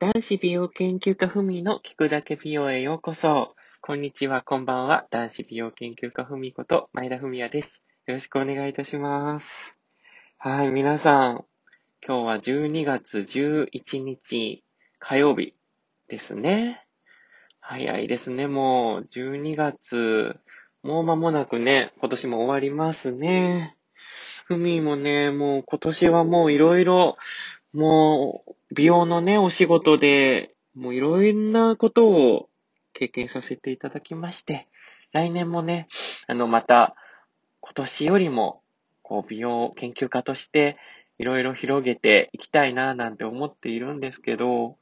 男子美容研究家ふみの聞くだけ美容へようこそ。こんにちは、こんばんは。男子美容研究家ふみこと前田文也です。よろしくお願いいたします。はい、皆さん。今日は12月11日火曜日ですね。早いですね、もう12月。もう間もなくね、今年も終わりますね。ふみもね、もう今年はもういろいろ、もう美容のね、お仕事で、もういろんなことを経験させていただきまして、来年もね、あの、また、今年よりも、こう、美容研究家として、いろいろ広げていきたいな、なんて思っているんですけど、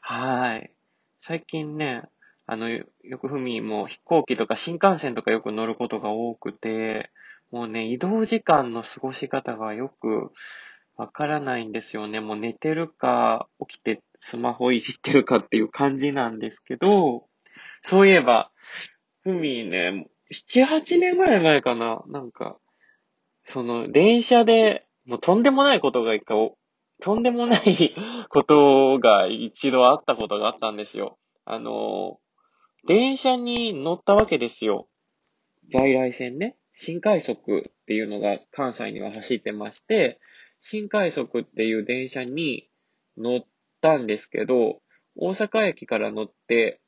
はい。最近ね、あの、よくふみも飛行機とか新幹線とかよく乗ることが多くて、もうね、移動時間の過ごし方がよくわからないんですよね。もう寝てるか、起きてスマホいじってるかっていう感じなんですけど、そういえば、ふみね、7、8年ぐらい前かな、なんか、その、電車で、もうとんでもないことが一回、とんでもない ことが一度あったことがあったんですよ。あの、電車に乗ったわけですよ。在来線ね。新快速っていうのが関西には走ってまして、新快速っていう電車に乗ったんですけど、大阪駅から乗って、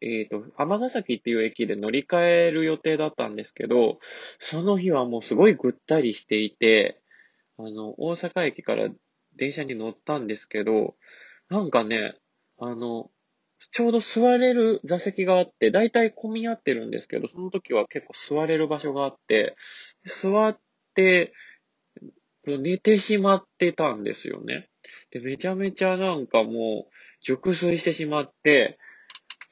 えっ、ー、と、尼崎っていう駅で乗り換える予定だったんですけど、その日はもうすごいぐったりしていて、あの、大阪駅から電車に乗ったんですけど、なんかね、あの、ちょうど座れる座席があって、だいたい混み合ってるんですけど、その時は結構座れる場所があって、座って、寝てしまってたんですよね。で、めちゃめちゃなんかもう、熟睡してしまって、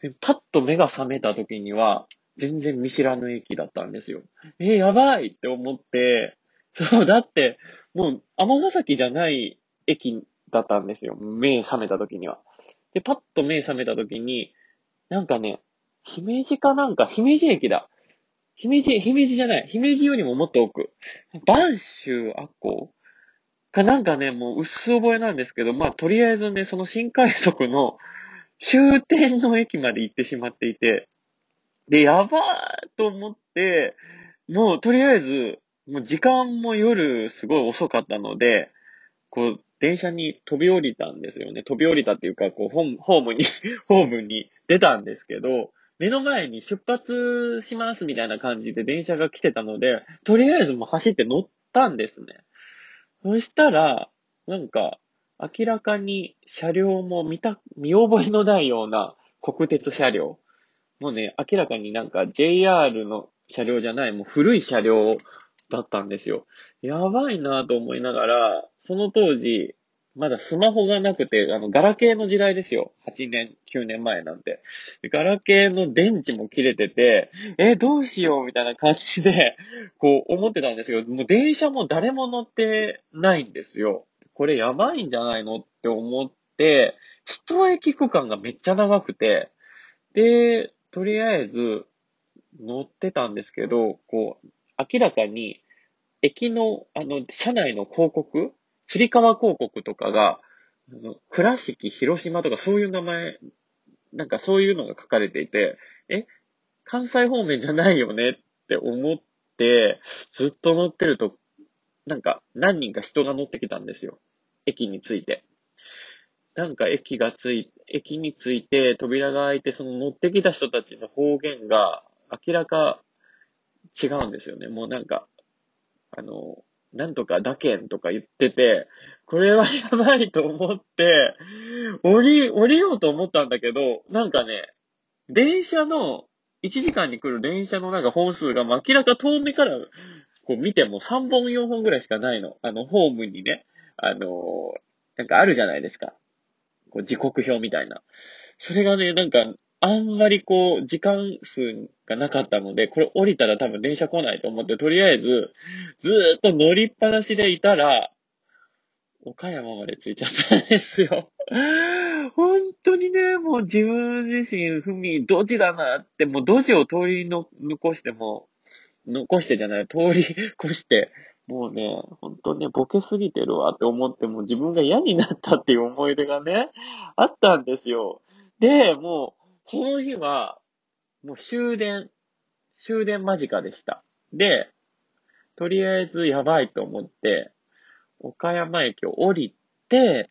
でパッと目が覚めた時には、全然見知らぬ駅だったんですよ。えー、やばいって思って、そう、だって、もう、尼崎じゃない駅だったんですよ。目覚めた時には。で、パッと目覚めた時に、なんかね、姫路かなんか、姫路駅だ。姫路、姫路じゃない。姫路よりももっと奥。播州アコかなんかね、もう薄覚えなんですけど、まあ、とりあえずね、その新快速の終点の駅まで行ってしまっていて、で、やばーと思って、もうとりあえず、もう時間も夜すごい遅かったので、こう、電車に飛び降りたんですよね。飛び降りたっていうか、こう、ホームに ホームに出たんですけど、目の前に出発しますみたいな感じで電車が来てたので、とりあえずもう走って乗ったんですね。そしたら、なんか、明らかに車両も見た、見覚えのないような国鉄車両。もうね、明らかになんか JR の車両じゃない、もう古い車両だったんですよ。やばいなと思いながら、その当時、まだスマホがなくて、あの、ガラケーの時代ですよ。8年、9年前なんて。ガラケーの電池も切れてて、え、どうしようみたいな感じで、こう思ってたんですけど、もう電車も誰も乗ってないんですよ。これやばいんじゃないのって思って、一駅区間がめっちゃ長くて、で、とりあえず乗ってたんですけど、こう、明らかに駅の、あの、車内の広告つり革広告とかが、倉敷、広島とかそういう名前、なんかそういうのが書かれていて、え、関西方面じゃないよねって思って、ずっと乗ってると、なんか何人か人が乗ってきたんですよ。駅に着いて。なんか駅がつい、駅に着いて扉が開いて、その乗ってきた人たちの方言が明らか違うんですよね。もうなんか、あの、なんとかだけんとか言ってて、これはやばいと思って、降り、降りようと思ったんだけど、なんかね、電車の、1時間に来る電車のなんか本数が明らか遠目からこう見ても3本4本ぐらいしかないの。あの、ホームにね、あのなんかあるじゃないですか。こう時刻表みたいな。それがね、なんか、あんまりこう、時間数がなかったので、これ降りたら多分電車来ないと思って、とりあえず、ずーっと乗りっぱなしでいたら、岡山まで着いちゃったんですよ。本当にね、もう自分自身、ふみ、ドジだなって、もうドジを通りの、残しても、残してじゃない、通り越して、もうね、ほんとね、ボケすぎてるわって思って、も自分が嫌になったっていう思い出がね、あったんですよ。で、もう、その日は、もう終電、終電間近でした。で、とりあえずやばいと思って、岡山駅を降りて、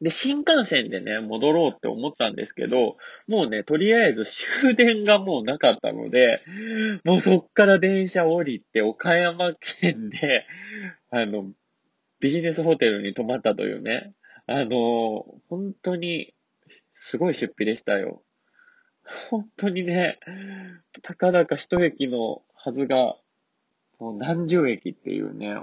で、新幹線でね、戻ろうって思ったんですけど、もうね、とりあえず終電がもうなかったので、もうそっから電車降りて、岡山県で、あの、ビジネスホテルに泊まったというね、あの、本当に、すごい出費でしたよ。本当にね、たかだか一駅のはずが、もう何十駅っていうね、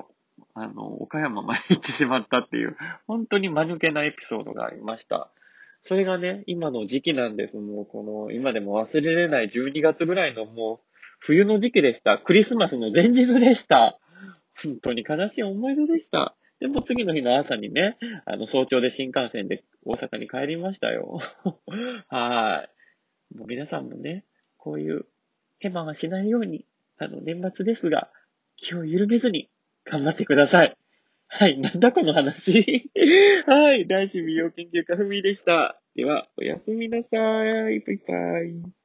あの、岡山まで行ってしまったっていう、本当に間抜けなエピソードがありました。それがね、今の時期なんです。もうこの、今でも忘れれない12月ぐらいのもう、冬の時期でした。クリスマスの前日でした。本当に悲しい思い出でした。でも次の日の朝にね、あの、早朝で新幹線で大阪に帰りましたよ。はい。もう皆さんもね、こういうヘマはしないように、あの、年末ですが、気を緩めずに頑張ってください。はい、なんだこの話？はい、男子美容研究家ふみでした。では、おやすみなさい。バイバイ。